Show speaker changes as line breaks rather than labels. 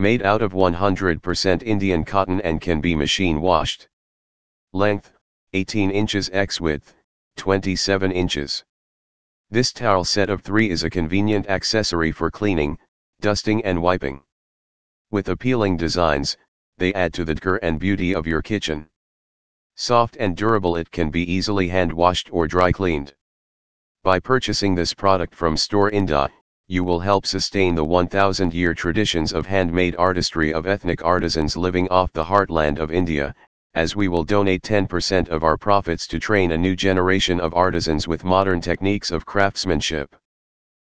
Made out of 100% Indian cotton and can be machine washed. Length, 18 inches x width, 27 inches. This towel set of 3 is a convenient accessory for cleaning, dusting and wiping. With appealing designs, they add to the decor and beauty of your kitchen. Soft and durable it can be easily hand washed or dry cleaned. By purchasing this product from Store Indya, you will help sustain the 1000 year traditions of handmade artistry of ethnic artisans living off the heartland of India, as we will donate 10% of our profits to train a new generation of artisans with modern techniques of craftsmanship.